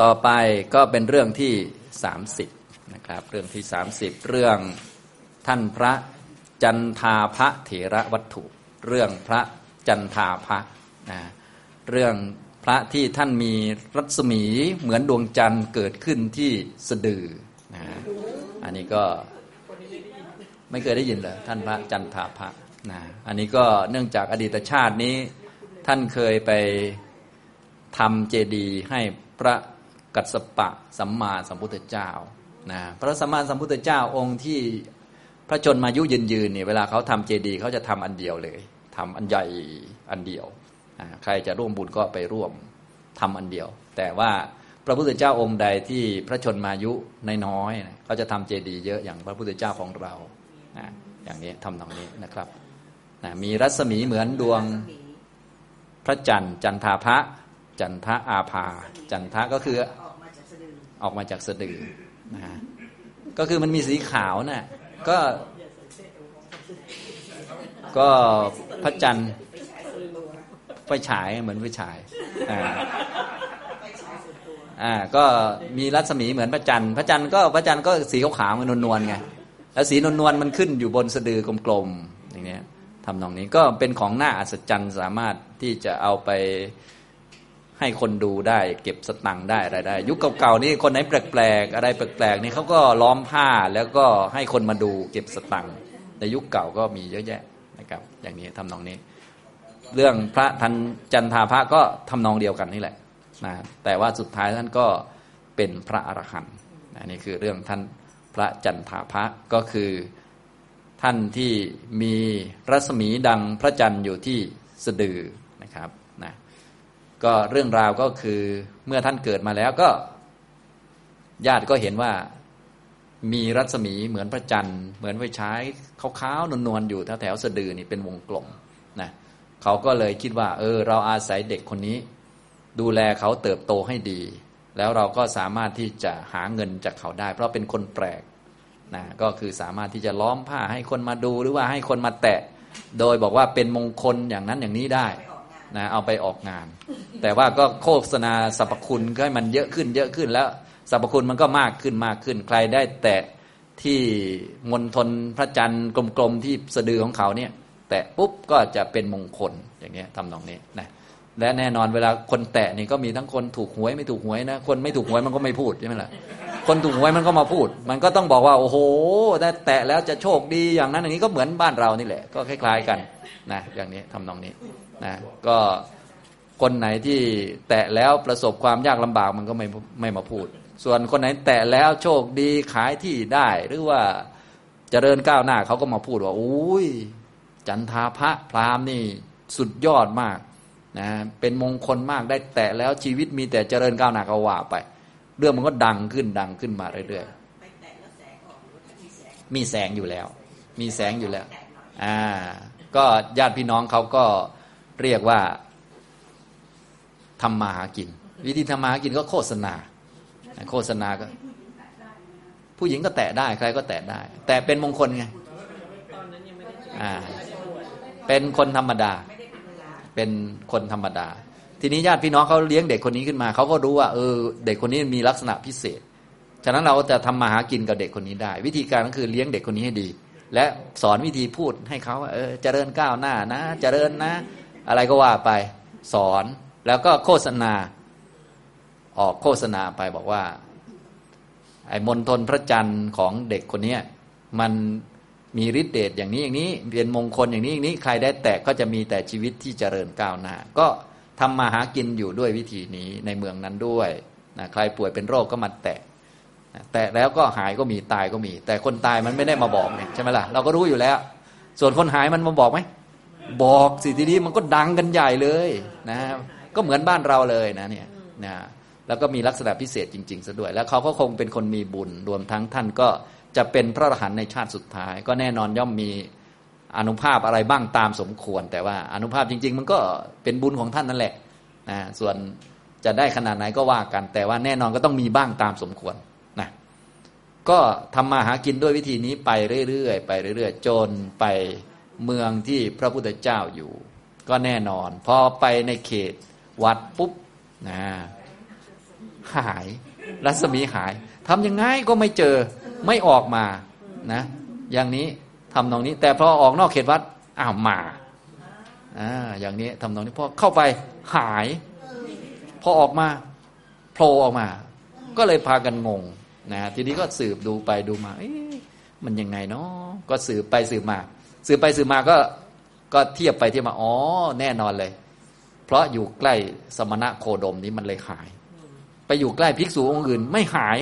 ต่อไปก็เป็นเรื่องที่ 30นะครับเรื่องที่ 30 เรื่องท่านพระจันทาพระเถระวัตถุ เรื่องพระจันทาพระนะเรื่องพระที่ท่านมีรัศมีเหมือนดวงจันทร์เกิดขึ้นที่สะดือนะอันนี้ก็ไม่เคยได้ยินเลยท่านพระจันทาพระนะอันนี้ก็เนื่องจากอดีตชาตินี้ ท่านเคยไปทำเจดีย์ให้พระ กัสสปะสัมมาสัมพุทธเจ้านะพระสัมมาสัมพุทธเจ้าองค์ที่พระชนมายุยืนยืนเนี่ยเวลาเขาทำเจดีย์เขาจะทำอันเดียวเลยทำอันใหญ่อันเดียวใครจะร่วมบุญก็ไปร่วมทำอันเดียว แต่ว่าพระพุทธเจ้าองค์ใดที่พระชนมายุน้อยๆเขาจะทำเจดีย์เยอะอย่างพระพุทธเจ้าของเรานะอย่างนี้ทำตรงนี้นะครับนะมีรัศมีเหมือนดวงพระจันทร์จันทาพระจันทะอาภา จันทะก็คือ ออกมาจากสะดือนะฮะก็คือมันมีสีขาวนะ่ะก็ก็พระจันทร์ไฟฉายเหมือนไฟฉายอ่าอ่าก็มีรัศมีเหมือนพระจันทร์พระจันทร์ก็พระจันทร์ก็สีขาวๆมันนวลๆไงแล้วสีนวลๆมันขึ้นอยู่บนสะดือกลมๆอย่างเนี้ยทำนองนี้ก็เป็นของหน้าอัศจรรย์สามารถที่จะเอาไป ให้คนดูได้เก็บสตังค์ได้อะไรได้ ยุคเก่าๆนี่คนไหนแปลกๆอะไรแปลกๆนี่เขาก็ล้อมผ้าแล้วก็ให้คนมาดูเก็บสตังค์ในยุคเก่าก็มีเยอะแยะนะครับ อย่างนี้ทำนองนี้ เรื่องพระทันจันทาพระก็ทำนองเดียวกันนี่แหละนะแต่ว่าสุดท้ายท่านก็เป็นพระอรหันต์นี่คือเรื่องท่านพระจันทาพระก็คือท่านที่มีรัศมีดังพระจันทร์อยู่ที่สะดือนะครับ ก็เรื่องราวก็คือเมื่อท่านเกิดมาแล้วก็ ญาติก็เห็นว่ามีรัศมีเหมือนพระจันทร์ เหมือนไฟฉายขาวๆนวลๆอยู่แถวแถวสะดือนี่เป็นวงกลมนะเขาก็เลยคิดว่า เออ เราอาศัยเด็กคนนี้ ดูแลเขาเติบโตให้ดี แล้วเราก็สามารถที่จะหาเงินจากเขาได้ เพราะเป็นคนแปลกนะก็คือสามารถที่จะล้อมผ้าให้คนมาดูหรือว่าให้คนมาแตะ โดยบอกว่าเป็นมงคลอย่างนั้นอย่างนี้ได้นะเอาไปออกงาน แต่ว่าก็โฆษณาสรรพคุณให้มันเยอะขึ้นเยอะขึ้นแล้วสรรพคุณมันก็มากขึ้นมากขึ้น ใครได้แตะที่มณฑลพระจันทร์กลมๆที่สะดือของเขาเนี่ย แตะปุ๊บก็จะเป็นมงคลอย่างเงี้ยทำนองนี้นะและแน่นอนเวลาคนแตะนี่ก็มีทั้งคนถูกหวยไม่ถูกหวยนะคนไม่ถูกหวยมันก็ไม่พูดใช่ไหมล่ะคนถูกหวยมันก็มาพูด มันก็ต้องบอกว่า โอ้โหได้แตะแล้วจะโชคดีอย่างนั้นอย่างนี้ก็เหมือนบ้านเรานี่แหละ ก็คล้าย ๆกันนะอย่างนี้ทำนองนี้นะก็ คนไหนที่แตะแล้วประสบความยากลำบากมันก็ไม่ไม่มาพูด ส่วนคนไหนแตะแล้วโชคดีขายที่ได้ หรือว่าจเจริญก้าวหน้าเขาก็มาพูดว่าอุ้ยจันทาพระพราหมณ์นี่สุดยอดมากนะเป็นมงคลมากได้แตะแล้วชีวิตมีแต่เจริญก้าวหน้าก็ว่าไป เรื่องมันก็ดังขึ้นดังขึ้นมาเรื่อยๆมีแสงอยู่แล้ว มีแสงอยู่แล้วอ่าก็ญาติพี่น้องเขาก็เรียกว่า ทำมาหากิน วิธีทำมาหากินก็โฆษณา โฆษณาก็ ผู้หญิงก็แตะได้ใครก็แตะได้ แต่เป็นมงคลไงอ่าเป็นคนธรรมดา เป็นคนธรรมดา ทีนี้ญาติพี่น้องเขาเลี้ยงเด็กคนนี้ขึ้นมา เขาก็รู้ว่าเออ เด็กคนนี้มีลักษณะพิเศษ ฉะนั้นเราจะทำมาหากินกับเด็กคนนี้ได้ วิธีการก็คือเลี้ยงเด็กคนนี้ให้ดี และสอนวิธีพูดให้เขาว่าเออเจริญก้าวหน้านะ เจริญนะ อะไรก็ว่าไป สอน แล้วก็โฆษณาออกโฆษณาไปบอกว่า ไอ้มนทนพระจันทร์ของเด็กคนนี้มันมีฤทธิ์เดชอย่างนี้อย่างนี้เป็นมงคลอย่างนี้อย่างนี้ใครได้แตะก็จะมีแต่ชีวิตที่เจริญก้าวหน้า ก็ทำมาหากินอยู่ด้วยวิธีนี้ในเมืองนั้นด้วยนะใครป่วยเป็นโรคก็มาแตะแตะแล้วก็หายก็มีตายก็มี แต่คนตายมันไม่ได้มาบอกเนี่ยใช่ไหมล่ะเราก็รู้อยู่แล้ว ส่วนคนหายมันมาบอกไหมบอกสิทีนี้มันก็ดังกันใหญ่เลยนะ ก็เหมือนบ้านเราเลยนะเนี่ยนะแล้วก็มีลักษณะพิเศษจริงๆซะด้วย แล้วเขาก็คงเป็นคนมีบุญ รวมทั้งท่านก็จะเป็นพระอรหันต์ในชาติสุดท้าย ก็แน่นอนย่อมมีอนุภาพอะไรบ้างตามสมควร แต่ว่าอนุภาพจริง ๆ มันก็เป็นบุญของท่านนั่นแหละนะส่วนจะได้ขนาดไหนก็ว่ากัน แต่ว่าแน่นอนก็ต้องมีบ้างตามสมควรนะก็ทำมาหากินด้วยวิธีนี้ไปเรื่อยๆไปเรื่อยๆจนไปเมืองที่พระพุทธเจ้าอยู่ ก็แน่นอน พอไปในเขต วัดปุ๊บนะหาย รัศมีหายทำยังไงก็ไม่เจอไม่ออกมานะ อย่างนี้ทำตรงนี้ แต่พอออกนอกเขตวัดอ้าวมาอ่าอย่างนี้ทำตรงนี้พอเข้าไปหาย พอออกมาโผล่ออกมา ก็เลยพากันงงนะทีนี้ก็สืบดูไปดูมามันยังไงเนาะก็สืบไปสืบมา สืบไปสืบมาก็ก็เทียบไปเทียบมาอ๋อแน่นอนเลย เพราะอยู่ใกล้สมณะโคดมนี้มันเลยหาย ไปอยู่ใกล้ภิกษุองค์อื่นไม่หาย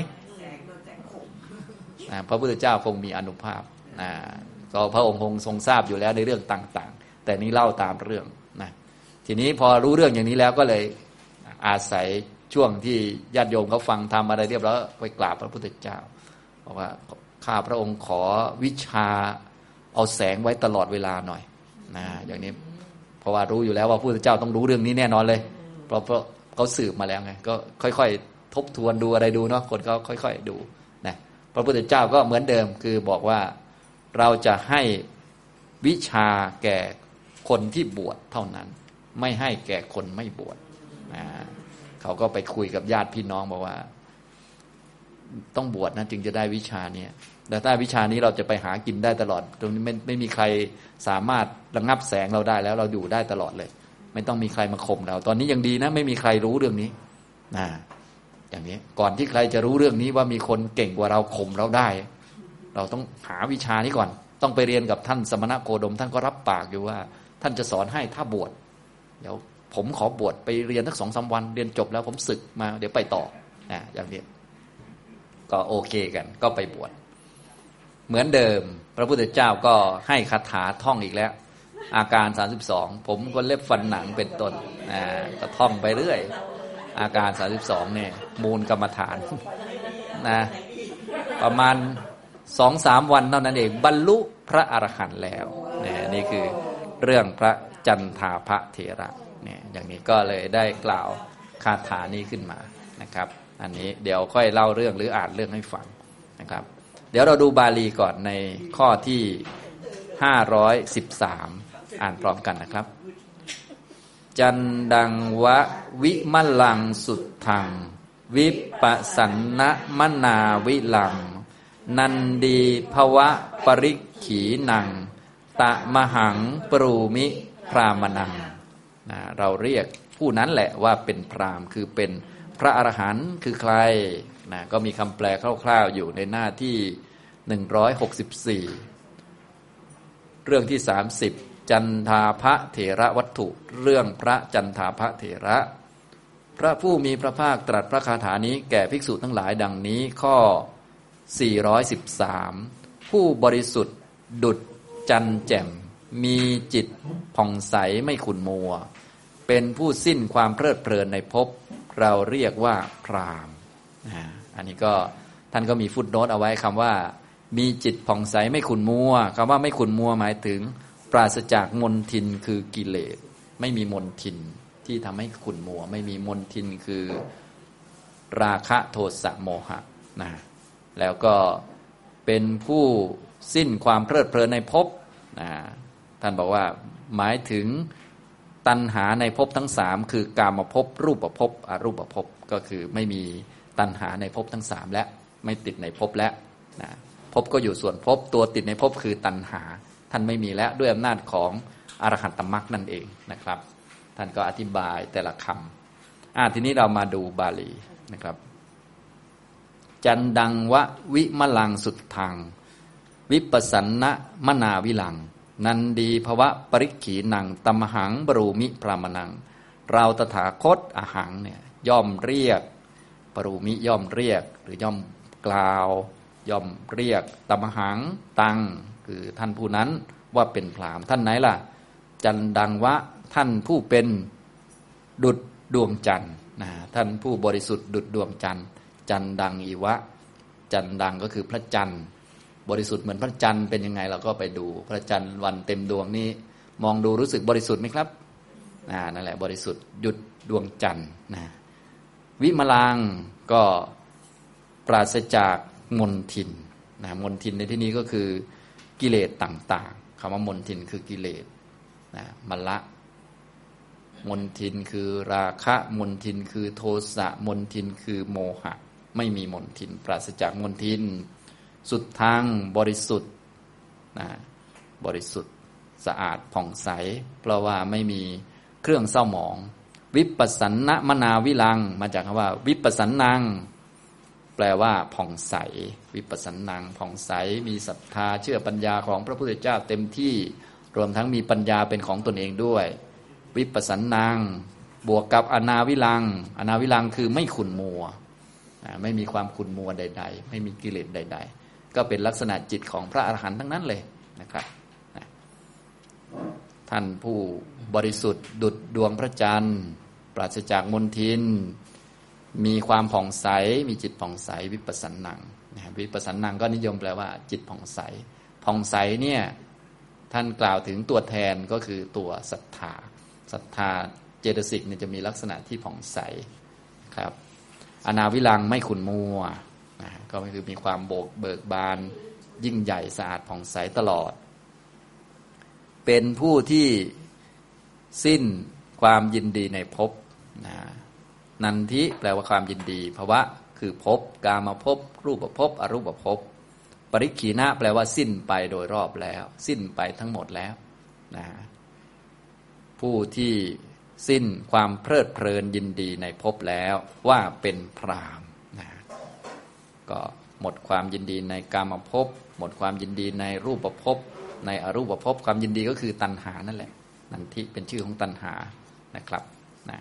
พระพุทธเจ้าคงมีอนุภาพนะก็พระองค์คงทรงทราบอยู่แล้วในเรื่องต่าง ๆ แต่นี้เล่าตามเรื่องนะทีนี้พอรู้เรื่องอย่างนี้แล้วก็เลยอาศัยช่วงที่ญาติโยมเขาฟังทำอะไรเรียบร้อยไปกราบพระพุทธเจ้าบอกว่าข้าพระองค์ขอวิชาเอาแสงไว้ตลอดเวลาหน่อยนะอย่างนี้ เพราะว่ารู้อยู่แล้วว่าพระพุทธเจ้าต้องรู้เรื่องนี้แน่นอนเลย เพราะเพราะเขาสืบมาแล้วไงก็ค่อย ๆ ทบทวนดูอะไรดูเนาะคนเขาค่อย ๆ ดูนะพระพุทธเจ้าก็เหมือนเดิมคือบอกว่าเราจะให้วิชาแก่คนที่บวชเท่านั้น ไม่ให้แก่คนไม่บวชนะเขาก็ไปคุยกับญาติพี่น้องบอกว่า ต้องบวชนะจึงจะได้วิชานี้ แต่ถ้าวิชานี้เราจะไปหากินได้ตลอด ตรงนี้ไม่ไม่มีใครสามารถระงับแสงเราได้แล้วเราอยู่ได้ตลอดเลย ไม่ต้องมีใครมาข่มเรา ตอนนี้ยังดีนะ ไม่มีใครรู้เรื่องนี้นะอย่างนี้ก่อนที่ใครจะรู้เรื่องนี้ว่ามีคนเก่งกว่าเราข่มเราได้ เราต้องหาวิชานี้ก่อน ต้องไปเรียนกับท่านสมณะโคดม ท่านก็รับปากอยู่ว่า ท่านจะสอนให้ถ้าบวชเดี๋ยวผมขอบวชไปเรียนสักสองสาวัน เรียนจบแล้วผมศึกมา เดี๋ยวไปต่อนะอย่างนี้ก็โอเคกัน ก็ไปบวช เหมือนเดิม พระพุทธเจ้าก็ให้คาถาท่องอีกแล้ว อาการสาสิบสองผมก็เล็บฟันหนังเป็นต้นนะก็ท่องไปเรื่อย อาการสาสิบสองเนี่ย มูลกรรมฐานนะประมาณสองสามวันเท่านั้นเองบรรลุพระอรหันต์แล้วนี่นี่คือเรื่องพระจันทาพระเถระเนี่ยอย่างนี้ก็เลยได้กล่าวคาถานี้ขึ้นมานะครับ อันนี้เดี๋ยวค่อยเล่าเรื่องหรืออ่านเรื่องให้ฟังนะครับ เดี๋ยวเราดูบาลีก่อนในข้อที่ห้าร้อยสิบสามอ่านพร้อมกันนะครับ จันดังวะวิมลังสุดทังวิปสันนะมนาวิลัง นันดีภวะปริขีนัง ตะมหังปรูมิพรามนังนะเราเรียกผู้นั้นแหละว่าเป็นพรามคือเป็นพระอรหันต์คือใครนะก็มีคำแปลคร่าวๆอยู่ในหน้าที่ 164 เรื่องที่ 30 จันทาพระเถระวัตถุ เรื่องพระจันทาพระเถระ พระผู้มีพระภาคตรัสพระคาถานี้แก่ภิกษุทั้งหลายดังนี้ข้อ 413 ผู้บริสุทธิ์ดุดจันแจ่ม มีจิตผ่องใสไม่ขุนมัว เป็นผู้สิ้นความเพลิดเพลินในภพเราเรียกว่าพรามอันนี้ก็ท่านก็มีฟุตโนตเอาไว้คำว่า มีจิตผ่องใสไม่ขุนมัวคำว่าไม่ขุนมัวหมายถึง ปราศจากมนทินคือกิเลส ไม่มีมนทินที่ทำให้ขุนมัว ไม่มีมนทินคือ ราคะโทสะโมหะนะแล้วก็เป็นผู้สิ้นความเพลิดเพลินในภพนะท่านบอกว่าหมายถึงตัณหาในภพทั้งสามคือกามภพรูปภพอรูปภพก็คือไม่มีตัณหาในภพทั้งสามและไม่ติดในภพแล้วนะ ภพก็อยู่ส่วนภพตัวติดในภพคือตัณหา ท่านไม่มีแล้วด้วยอำนาจของอรหันตมรรคนั่นเองนะครับ ท่านก็อธิบายแต่ละคำอ่าทีนี้เรามาดูบาลีนะครับ จันดังวะวิมลังสุดทางวิปสันนะมนาวิลัง นันดีภวะปริขีนังตมหังบรูมิพรามนัง เราตถาคตอาหังเนี่ยย่อมเรียกปรูมิย่อมเรียก หรือย่อมกล่าว ย่อมเรียกตมหังตัง คือท่านผู้นั้นว่าเป็นพรามท่านไหนล่ะ จันดังวะท่านผู้เป็นดุดดวงจันทร์นะท่านผู้บริสุทธิ์ดุดดวงจันทร์จันดังอีวะ จันดังก็คือพระจันทร์ บริสุทธิ์เหมือนพระจันทร์เป็นยังไงเราก็ไปดู พระจันทร์วันเต็มดวงนี้ มองดูรู้สึกบริสุทธิ์ไหมครับนั่นแหละบริสุทธิ์หยุดดวงจันทร์นะวิมลังก็ปราศจาก มนทินนะมนทินในที่นี้ก็คือกิเลสต่างๆคำว่ามนทินคือกิเลสนะมละมนทินคือราคะมนทินคือโทสะมนทินคือโมหะ ไม่มีมนทิน ปราศจากมนทิน สุดทางบริสุทธิ์นะบริสุทธิ์สะอาดผ่องใส เพราะว่าไม่มีเครื่องเศร้าหมอง วิปัสสนมนาวิลัง มาจากคำว่า วิปัสสนัง แปลว่าผ่องใส วิปัสสนังผ่องใสมีศรัทธาเชื่อปัญญาของพระพุทธเจ้าเต็มที่รวมทั้งมีปัญญาเป็นของตนเองด้วย วิปัสสนังบวกกับอนาวิลัง อนาวิลังคือไม่ขุนมัว ไม่มีความขุนมัวใด ๆ ไม่มีกิเลสใด ๆ ก็เป็นลักษณะจิตของพระอรหันต์ทั้งนั้นเลยนะครับท่านผู้บริสุทธิ์ดุดดวงพระจันทร์ ปราศจากมลทิน มีความผ่องใส มีจิตผ่องใสวิปัสสนังวิปัสสนังก็นิยมแปลว่า จิตผ่องใส ผ่องใสเนี่ยท่านกล่าวถึงตัวแทนก็คือตัวศรัทธาศรัทธาเจตสิกเนี่ยจะมีลักษณะที่ผ่องใสครับ อนาวิลังไม่ขุนมัวนะก็คือมีความโบกเบิกบาน ยิ่งใหญ่สะอาดผ่องใสตลอด เป็นผู้ที่สิ้นความยินดีในภพนะ นันทิแปลว่าความยินดีภาวะคือภพกามาภพรูปภพอรูปภพปริขีนะแปลว่าสิ้นไปโดยรอบแล้ว สิ้นไปทั้งหมดแล้วนะผู้ที่สิ้นความเพลิดเพลินยินดีในภพแล้วว่าเป็นพรามนะก็หมดความยินดีในกามภพหมดความยินดีในรูปภพในอรูปภพความยินดีก็คือตัณหานั่นแหละนันทิเป็นชื่อของตัณหานะครับนะ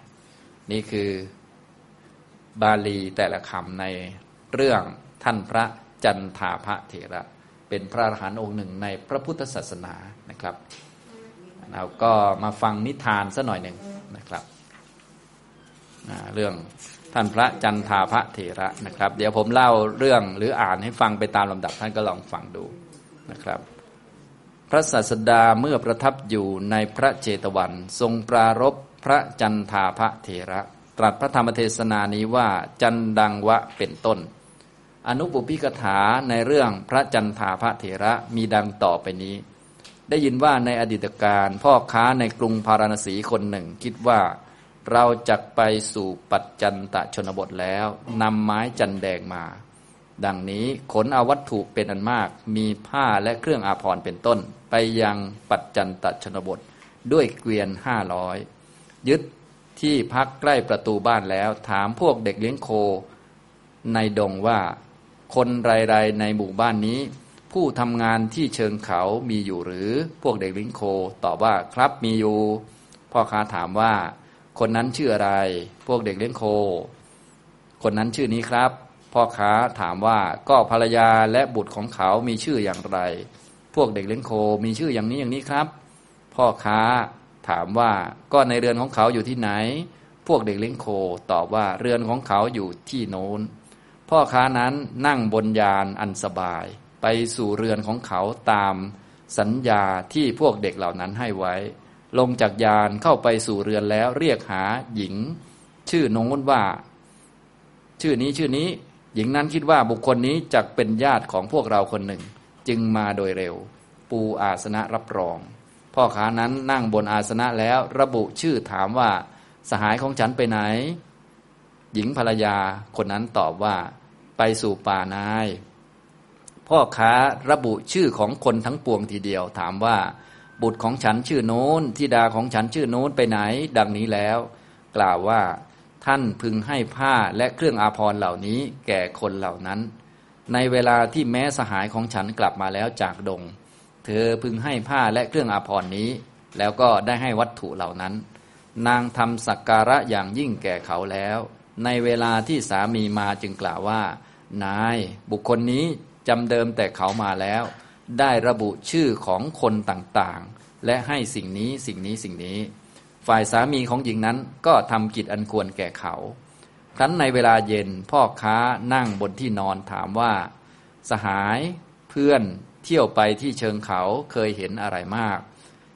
นี่คือ บาลีแต่ละคำในเรื่องท่านพระจันทาพระเถระ เป็นพระอรหันต์องค์หนึ่งในพระพุทธศาสนานะครับเราก็มาฟังนิทานสัหน่อยหนึ่งนะครับเรื่องท่านพระจันทาพระเถระนะครับ เดี๋ยวผมเล่าเรื่องหรืออ่านให้ฟังไปตามลำดับท่านก็ลองฟังดูนะครับ พระศาสดาเมื่อประทับอยู่ในพระเจตวัน ทรงปรารบพระจันทาพระเถระ ตรัสพระธรรมเทศนานี้ว่าจันดังวะเป็นต้น อนุปุพิกถาในเรื่องพระจันทาพระเถระมีดังต่อไปนี้ ได้ยินว่าในอดีตการพ่อค้าในกรุงพาราณสีคนหนึ่ง คิดว่าเราจะไปสู่ปัจจันตชนบทแล้วนำไม้จันแดงมา ดังนี้ขนเอาวัตถุเป็นอันมาก มีผ้าและเครื่องอาภรณ์เป็นต้น ไปยังปัจจันตชนบทด้วยเกวียนห้าร้อยยึด ที่พักใกล้ประตูบ้านแล้ว ถามพวกเด็กเลี้ยงโค ในดงว่า คนไรๆในหมู่บ้านนี้ ผู้ทำงานที่เชิงเขามีอยู่หรือพวกเด็กเลิงโคตอบว่าครับมีอยู่ พ่อค้าถามว่า คนนั้นชื่ออะไร พวกเด็กเลี้ยงโค คนนั้นชื่อนี้ครับ พ่อค้าถามว่าก็ภรรยาและบุตรของเขามีชื่ออย่างไร พวกเด็กเลี้ยงโคมีชื่ออย่างนี้อย่างนี้ครับ พ่อค้า ถามว่าก็ในเรือนของเขาอยู่ที่ไหน พวกเด็กเลี้ยงโคตอบว่าเรือนของเขาอยู่ที่โน้น พ่อค้านั้นนั่งบนยานอันสบาย ไปสู่เรือนของเขาตามสัญญาที่พวกเด็กเหล่านั้นให้ไว้ ลงจากยานเข้าไปสู่เรือนแล้วเรียกหาหญิง ชื่อโน้นว่า ชื่อนี้ชื่อนี้ หญิงนั้นคิดว่าบุคคลนี้จะเป็นญาติของพวกเราคนหนึ่ง จึงมาโดยเร็ว ปูอาสนะรับรอง พ่อค้านั้นนั่งบนอาสนะแล้วระบุชื่อถามว่า สหายของฉันไปไหน หญิงภรรยาคนนั้นตอบว่าไปสู่ป่านาย พ่อค้าระบุชื่อของคนทั้งปวงทีเดียว ถามว่า บุตรของฉันชื่อโน้นธิดาของฉันชื่อโน้นไปไหน ดังนี้แล้ว กล่าวว่าท่านพึงให้ผ้าและเครื่องอาภรณ์เหล่านี้แก่คนเหล่านั้น ในเวลาที่แม้สหายของฉันกลับมาแล้วจากดง เธอพึงให้ผ้าและเครื่องอาภรณ์นี้ แล้วก็ได้ให้วัตถุเหล่านั้น นางทำสักการะอย่างยิ่งแก่เขาแล้ว ในเวลาที่สามีมาจึงกล่าวว่า นายบุคคลนี้จำเดิมแต่เขามาแล้ว ได้ระบุชื่อของคนต่างๆ และให้สิ่งนี้สิ่งนี้สิ่งนี้ ฝ่ายสามีของหญิงนั้นก็ทำกิจอันควรแก่เขา ครั้นในเวลาเย็นพ่อค้านั่งบนที่นอนถามว่า สหายเพื่อน เที่ยวไปที่เชิงเขาเคยเห็นอะไรมาก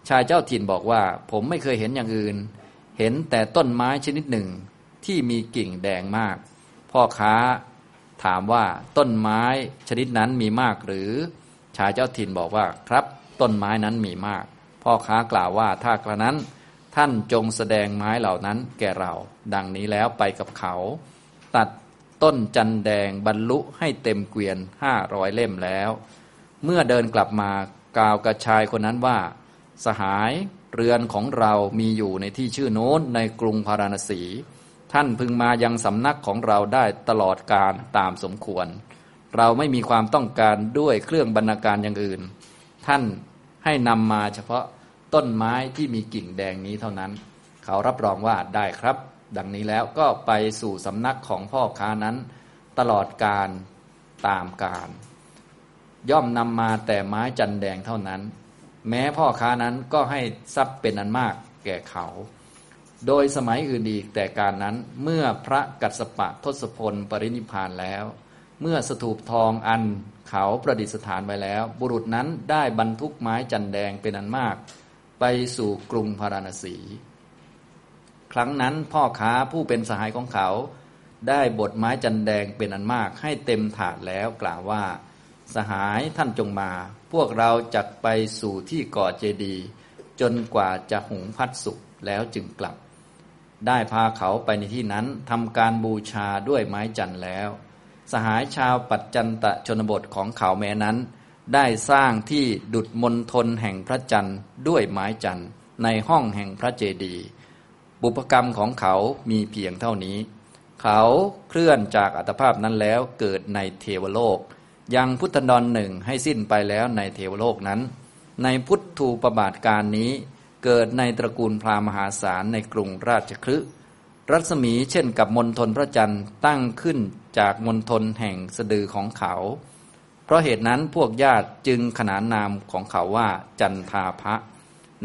ชายเจ้าถิ่นบอกว่า ผมไม่เคยเห็นอย่างอื่น เห็นแต่ต้นไม้ชนิดหนึ่งที่มีกิ่งแดงมาก พ่อค้าถามว่าต้นไม้ชนิดนั้นมีมากหรือ ชายเจ้าถิ่นบอกว่าครับ ต้นไม้นั้นมีมาก พ่อค้ากล่าวว่าถ้ากระนั้นท่านจงแสดงไม้เหล่านั้นแก่เรา ดังนี้แล้วไปกับเขา ตัดต้นจันแดงบรรลุให้เต็มเกวียนห้าร้อยเล่มแล้ว เมื่อเดินกลับมากล่าวกับชายคนนั้นว่า สหายเรือนของเรามีอยู่ในที่ชื่อโน้นในกรุงพาราณสี ท่านพึงมายังสำนักของเราได้ตลอดการตามสมควร เราไม่มีความต้องการด้วยเครื่องบรรณาการอย่างอื่น ท่านให้นำมาเฉพาะต้นไม้ที่มีกิ่งแดงนี้เท่านั้น เขารับรองว่าได้ครับ ดังนี้แล้วก็ไปสู่สำนักของพ่อค้านั้น ตลอดการตามการ ย่อมนำมาแต่ไม้จันแดงเท่านั้น แม้พ่อค้านั้นก็ให้ทรัพย์เป็นอันมากแก่เขา โดยสมัยอื่นอีกแต่การนั้นเมื่อพระกัสสปะทศพลปรินิพานแล้ว เมื่อสถูปทองอันเขาประดิษฐานไว้แล้ว บุรุษนั้นได้บรรทุกไม้จันแดงเป็นอันมาก ไปสู่กรุงพาราณสี ครั้งนั้นพ่อค้าผู้เป็นสหายของเขา ได้บทไม้จันแดงเป็นอันมากให้เต็มถาดแล้วกล่าวว่า สหายท่านจงมา พวกเราจะไปสู่ที่เกาะเจดีจนกว่าจะหุงพัดสุกแล้วจึงกลับ ได้พาเขาไปในที่นั้นทำการบูชาด้วยไม้จันแล้ว สหายชาวปัจจันตะชนบทของเขาแม้นั้น ได้สร้างที่ดุดมนทนแห่งพระจันทร์ด้วยไม้จันทร์ในห้องแห่งพระเจดีย์บุพกรรมของเขามีเพียงเท่านี้ เขาเคลื่อนจากอัตภาพนั้นแล้วเกิดในเทวโลก ยังพุทธนรหนึ่งให้สิ้นไปแล้วในเทวโลกนั้น ในพุทธูปบาทการนี้เกิดในตระกูลพราหมหาศาลในกรุงราชคฤห์รัศมีเช่นกับมนทนพระจันทร์ตั้งขึ้นจากมนทนแห่งสะดือของเขา เพราะเหตุนั้นพวกญาติจึงขนานนามของเขาว่าจันทาพระ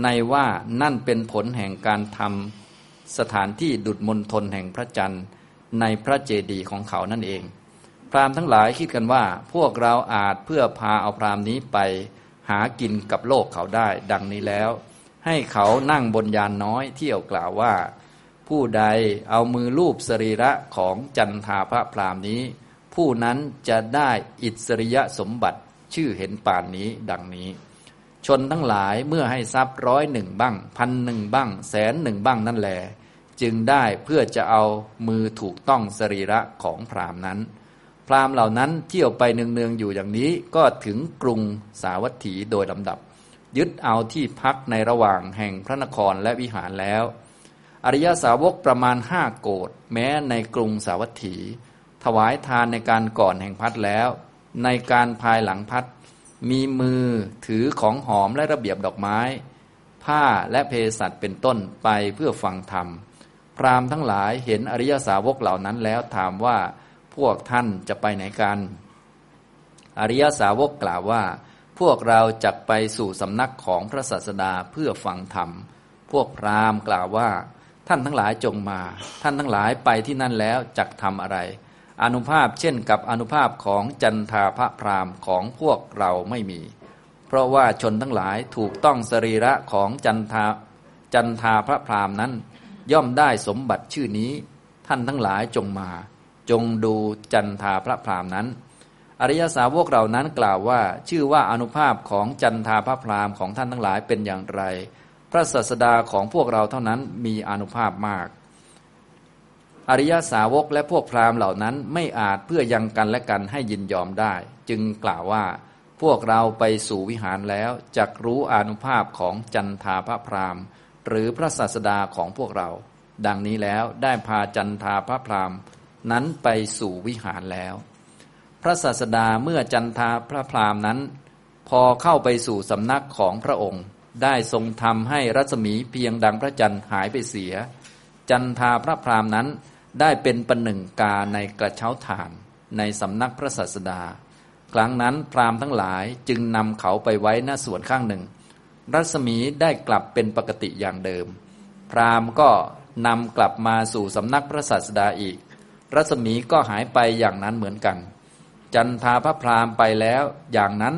ในว่านั่นเป็นผลแห่งการทำสถานที่ดุดมนทนแห่งพระจันทร์ในพระเจดีย์ของเขานั่นเอง พราหมณ์ทั้งหลายคิดกันว่า พวกเราอาจเพื่อพาเอาพราหมณ์นี้ไปหากินกับโลกเขาได้ ดังนี้แล้ว ให้เขานั่งบนยานน้อยเที่ยวกล่าวว่า ผู้ใดเอามือลูบสรีระของจันทาพระพราหมณ์นี้ ผู้นั้นจะได้อิสริยสมบัติชื่อเห็นป่านนี้ดังนี้ ชนทั้งหลายเมื่อให้ทรัพย์ร้อยหนึ่งบ้างพันหนึ่งบ้างแสนหนึ่งบ้างนั่นแหลจึงได้เพื่อจะเอามือถูกต้องสรีระของพรามนั้น พรามเหล่านั้นเที่ยวไปเนืองๆอยู่อย่างนี้ก็ถึงกรุงสาวัตถีโดยลำดับ ยึดเอาที่พักในระหว่างแห่งพระนครและวิหารแล้ว อริยสาวกประมาณห้าโกดแม้ในกรุงสาวัตถี ถวายทานในการก่อนแห่งพัดแล้ว ในการภายหลังพัดมีมือถือของหอมและระเบียบดอกไม้ ผ้าและเพสัตเป็นต้นไปเพื่อฟังธรรมพราหมณ์ทั้งหลายเห็นอริยสาวกเหล่านั้นแล้วถามว่า พวกท่านจะไปไหนกัน อริยสาวกกล่าวว่า พวกเราจะไปสู่สำนักของพระศาสดาเพื่อฟังธรรม พวกพราหมณ์กล่าวว่า ท่านทั้งหลายจงมา ท่านทั้งหลายไปที่นั่นแล้วจักทำอะไร อนุภาพเช่นกับอนุภาพของจันทาพระพรามของพวกเราไม่มี เพราะว่าชนทั้งหลายถูกต้องสรีระของจันทาจันทาพระพรามนั้น ย่อมได้สมบัติชื่อนี้ ท่านทั้งหลายจงมา จงดูจันทาพระพรามนั้น อริยสาวกเหล่านั้นกล่าวว่า ชื่อว่าอนุภาพของจันทาพระพรามของท่านทั้งหลายเป็นอย่างไร พระศาสดาของพวกเราเท่านั้นมีอนุภาพมาก อริยสาวกและพวกพราหมณ์เหล่านั้นไม่อาจเพื่อยังกันและกันให้ยินยอมได้ จึงกล่าวว่าพวกเราไปสู่วิหารแล้วจะรู้อนุภาพของจันทาพระพรามหรือพระศาสดาของพวกเรา ดังนี้แล้วได้พาจันทาพระพราม นั้นไปสู่วิหารแล้ว พระศาสดาเมื่อจันทาพระพรามนั้น พอเข้าไปสู่สำนักของพระองค์ ได้ทรงทำให้รัศมีเพียงดังพระจันทร์หายไปเสีย จันทาพระพรามนั้นได้เป็นปหนึ่งกาในกระเช้าถ่านในสำนักพระศาสดา ครั้งนั้นพรามทั้งหลายจึงนำเขาไปไว้หน้าส่วนข้างหนึ่ง รัศมีได้กลับเป็นปกติอย่างเดิม พรามก็นำกลับมาสู่สำนักพระศาสดาอีก รัศมีก็หายไปอย่างนั้นเหมือนกัน จันทาพระพรามไปแล้วอย่างนั้น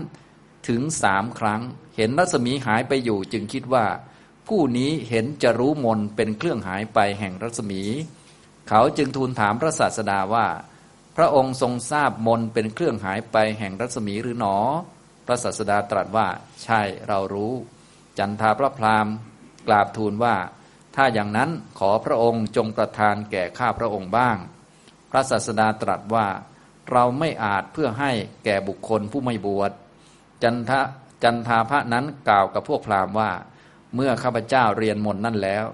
ถึงสามครั้ง เห็นรัศมีหายไปอยู่จึงคิดว่า ผู้นี้เห็นจะรู้มนเป็นเครื่องหายไปแห่งรัศมี เขาจึงทูลถามพระศาสดาว่า พระองค์ทรงทราบมนเป็นเครื่องหายไปแห่งรัศมีหรือหนอ พระศาสดาตรัสว่า ใช่เรารู้ จันทาพระพรามกราบทูลว่า ถ้าอย่างนั้นขอพระองค์จงประทานแก่ข้าพระองค์บ้าง ระศาสดาตรัสว่าเราไม่อาจเพื่อให้แก่บุคคลผู้ไม่บวชจันทะจันทาพระนั้นกล่าวกับพวกพราหมณ์ว่า เมื่อข้าพเจ้าเรียนมนนั่นแล้ว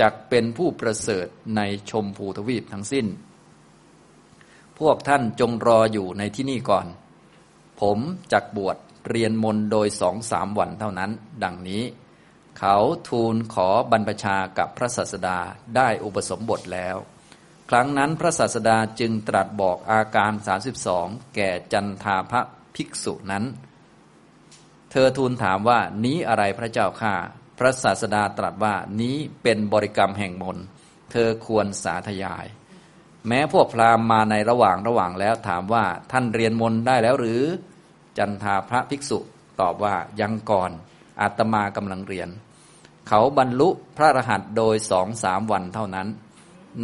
จักเป็นผู้ประเสริฐในชมพูทวีปทั้งสิ้น พวกท่านจงรออยู่ในที่นี่ก่อน ผมจักบวชเรียนมนโดยสองสามวันเท่านั้น ดังนี้ เขาทูลขอบรรพชากับพระศาสดาได้อุปสมบทแล้ว ครั้งนั้นพระศาสดาจึงตรัสบอกอาการ 32 แก่จันทาพระภิกษุนั้น เธอทูลถามว่านี้อะไรพระเจ้าข้าพระศาสดาตรัสว่านี้เป็นบริกรรมแห่งมนเธอควรสาธยาย แม้พวกพราหมณ์มาในระหว่างระหว่างแล้วถามว่าท่านเรียนมนได้แล้วหรือ จันทาพระภิกษุตอบว่ายังก่อนอาตมากำลังเรียน เขาบรรลุพระรหัสโดยสองสามวันเท่านั้น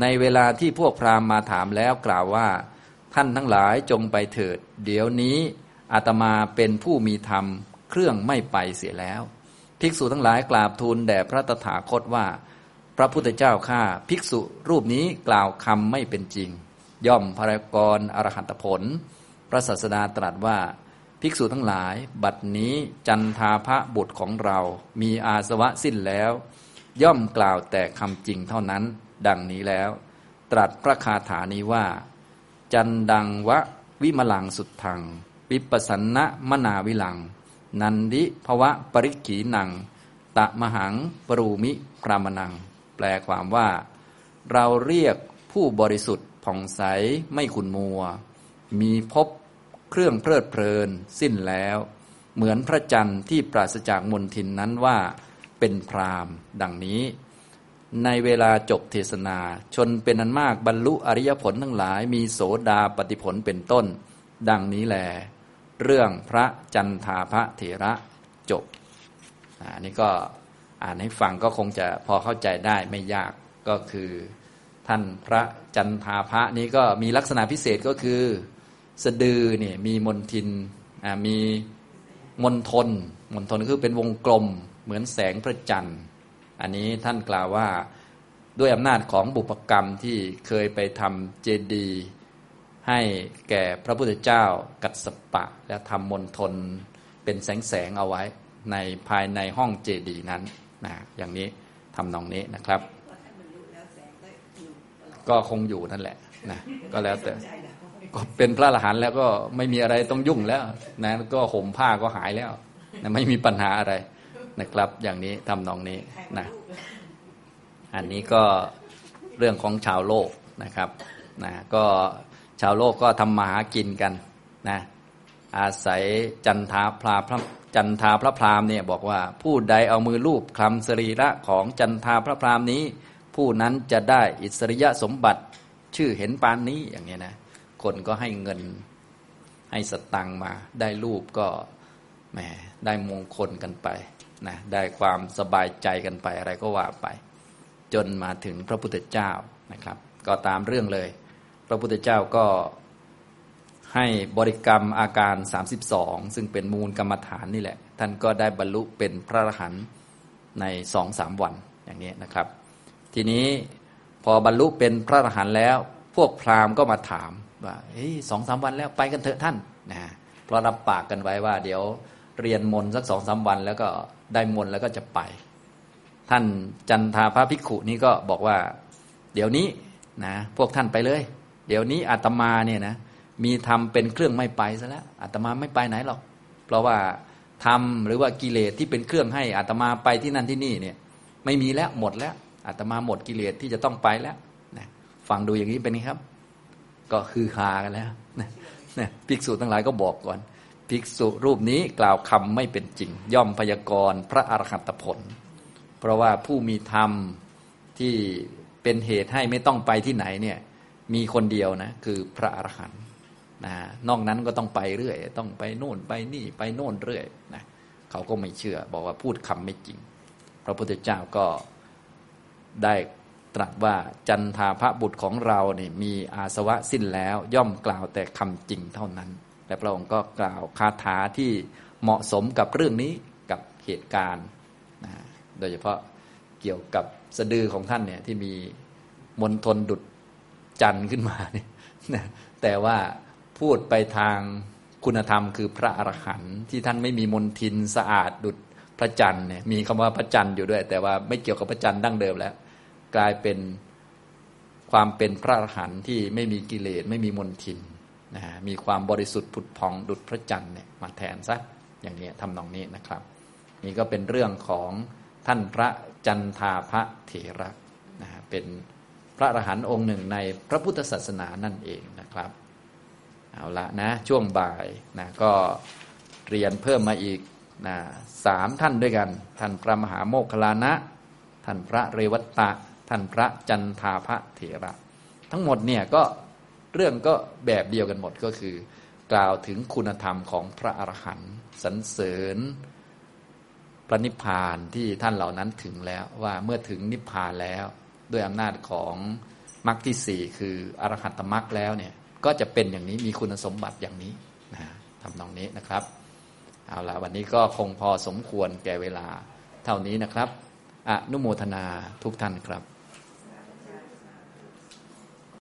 ในเวลาที่พวกพราหมณ์มาถามแล้วกล่าวว่า ท่านทั้งหลายจงไปเถิด เดี๋ยวนี้อาตมาเป็นผู้มีธรรม เครื่องไม่ไปเสียแล้ว ภิกษุทั้งหลายกราบทูลแด่พระตถาคตว่า พระพุทธเจ้าข้าภิกษุรูปนี้กล่าวคำไม่เป็นจริง ย่อมพรากรอรหัตผล พระศาสดาตรัสว่าภิกษุทั้งหลาย บัดนี้จันทาพระบุตรของเรา มีอาสวะสิ้นแล้ว ย่อมกล่าวแต่คำจริงเท่านั้น ดังนี้แล้ว ตรัสพระคาถานี้ว่า จันดังวะวิมลังสุดทัง วิปสันนะมนาวิลัง นันดิภวะปริขีนัง ตะมหังปรูมิพรามนัง แปลความว่า เราเรียกผู้บริสุทธิ์ผ่องใสไม่ขุนมัว มีพบเครื่องเพลิดเพลิน สิ้นแล้ว เหมือนพระจันทร์ที่ปราศจากมนทินนั้นว่าเป็นพรามดังนี้ ในเวลาจบเทศนา ชนเป็นอันมากบรรลุอริยผลทั้งหลายมีโสดาปฏิผลเป็นต้น ดังนี้แหลเรื่องพระจันทาพระเถระจบอันนี้ก็อ่านให้ฟังก็คงจะพอเข้าใจได้ไม่ยากก็คือ ท่านพระจันทาพระนี้ก็มีลักษณะพิเศษก็คือ สะดือเนี่ยมีมนทินมีมนทนมนทนคือเป็นวงกลมเหมือนแสงพระจันทร์ อันนี้ท่านกล่าวว่าด้วยอำนาจของบุปกรรมที่เคยไปทำเจดีย์ให้แก่พระพุทธเจ้ากัสปะ และทำมนทนเป็นแสงแสงเอาไว้ในภายในห้องเจดีย์นั้นนะอย่างนี้ทำนองนี้นะครับ ก็คงอยู่นั่นแหละนะก็แล้วแต่ก็เป็นพระอรหันต์แล้วก็ไม่มีอะไรต้องยุ่งแล้วนะก็ห่มผ้าก็หายแล้วนะไม่มีปัญหาอะไร นะครับ อย่างนี้ทำนองนี้นะ อันนี้ก็เรื่องของชาวโลกนะครับนะก็ชาวโลกก็ทำมาหากินกันนะอาศัยจันทาพราพระจันทาพระพรามเนี่ยบอกว่าผู้ใดเอามือลูบคลำสรีระของจันทาพระพรามนี้ ผู้นั้นจะได้อิสริยสมบัติชื่อเห็นปานนี้อย่างนี้นะคนก็ให้เงินให้สตังมา ได้รูปก็แหมได้มงคลกันไป นะได้ความสบายใจกันไปอะไรก็ว่าไป จนมาถึงพระพุทธเจ้านะครับ ก็ตามเรื่องเลย พระพุทธเจ้าก็ให้บริกรรมอาการ 32 ซึ่งเป็นมูลกรรมฐานนี่แหละ ท่านก็ได้บรรลุเป็นพระอรหันต์ในสองสามวันอย่างนี้นะครับ ทีนี้พอบรรลุเป็นพระอรหันต์แล้ว พวกพราหมณ์ก็มาถามว่าเฮ้ยสองสามวันแล้วไปกันเถอะท่านนะเพราะรับปากกันไว้ว่าเดี๋ยว เรียนมนสักสองสามวัน แล้วก็ได้มนแล้วก็จะไป ท่านจันทาพระภิกขุนี่ก็บอกว่า เดี๋ยวนี้นะพวกท่านไปเลย เดี๋ยวนี้อาตมาเนี่ยนะมีธรรมเป็นเครื่องไม่ไปซะแล้วอาตมาไม่ไปไหนหรอก เพราะว่าธรรมหรือว่ากิเลสที่เป็นเครื่องให้อาตมาไปที่นั่นที่นี่เนี่ยไม่มีแล้วหมดแล้วอาตมาหมดกิเลสที่จะต้องไปแล้วนะฟังดูอย่างนี้เป็นไงครับ ก็คือคากันแล้วนะนะภิกษุทั้งหลายก็บอกก่อน ภิกษุรูปนี้กล่าวคำไม่เป็นจริง ย่อมพยากรณ์พระอรหันตผล เพราะว่าผู้มีธรรมที่เป็นเหตุให้ไม่ต้องไปที่ไหนเนี่ยมีคนเดียวนะคือพระอรหันต์นะนอกนั้นก็ต้องไปเรื่อย ต้องไปโน่นไปนี่ไปโน่นเรื่อยนะเขาก็ไม่เชื่อ บอกว่าพูดคำไม่จริง พระพุทธเจ้าก็ได้ตรัสว่าจันทาพระบุตรของเราเนี่ยมีอาสวะสิ้นแล้วย่อมกล่าวแต่คำจริงเท่านั้น และพระองค์ก็กล่าวคาถาที่เหมาะสมกับเรื่องนี้กับเหตุการณ์นะโดยเฉพาะเกี่ยวกับสะดือของท่านเนี่ยที่มีมนทนดุดจันทร์ขึ้นมาเนี่ยแต่ว่าพูดไปทางคุณธรรมคือพระอรหันต์ที่ท่านไม่มีมนทินสะอาดดุดพระจันทร์เนี่ยมีคำว่าพระจันทร์อยู่ด้วย แต่ว่าไม่เกี่ยวกับพระจันทร์ดั้งเดิมแล้ว กลายเป็นความเป็นพระอรหันต์ที่ไม่มีกิเลสไม่มีมนทิน นะมีความบริสุทธิ์ผุดพองดุดพระจันทร์เนี่ยมาแทนซะอย่างนี้ทำนองนี้นะครับ นี่ก็เป็นเรื่องของท่านพระจันทาพระเถระนะฮะเป็นพระอรหันต์องค์หนึ่งในพระพุทธศาสนานั่นเองนะครับเอาละนะช่วงบ่ายนะก็เรียนเพิ่มมาอีกนะสามท่านด้วยกัน ท่านพระมหาโมคคลานะ ท่านพระเรวัตตะ ท่านพระจันทาพระเถระ ทั้งหมดเนี่ยก็ เรื่องก็แบบเดียวกันหมดก็คือ กล่าวถึงคุณธรรมของพระอรหันต์สรรเสริญพระนิพพานที่ท่านเหล่านั้นถึงแล้วว่าเมื่อถึงนิพพานแล้วด้วยอำนาจของมรรคที่สี่คืออรหัตมรรคแล้วเนี่ยก็จะเป็นอย่างนี้มีคุณสมบัติอย่างนี้นะทำนองนี้นะครับเอาละวันนี้ก็คงพอสมควรแก่เวลาเท่านี้นะครับอนุโมทนาทุกท่านครับ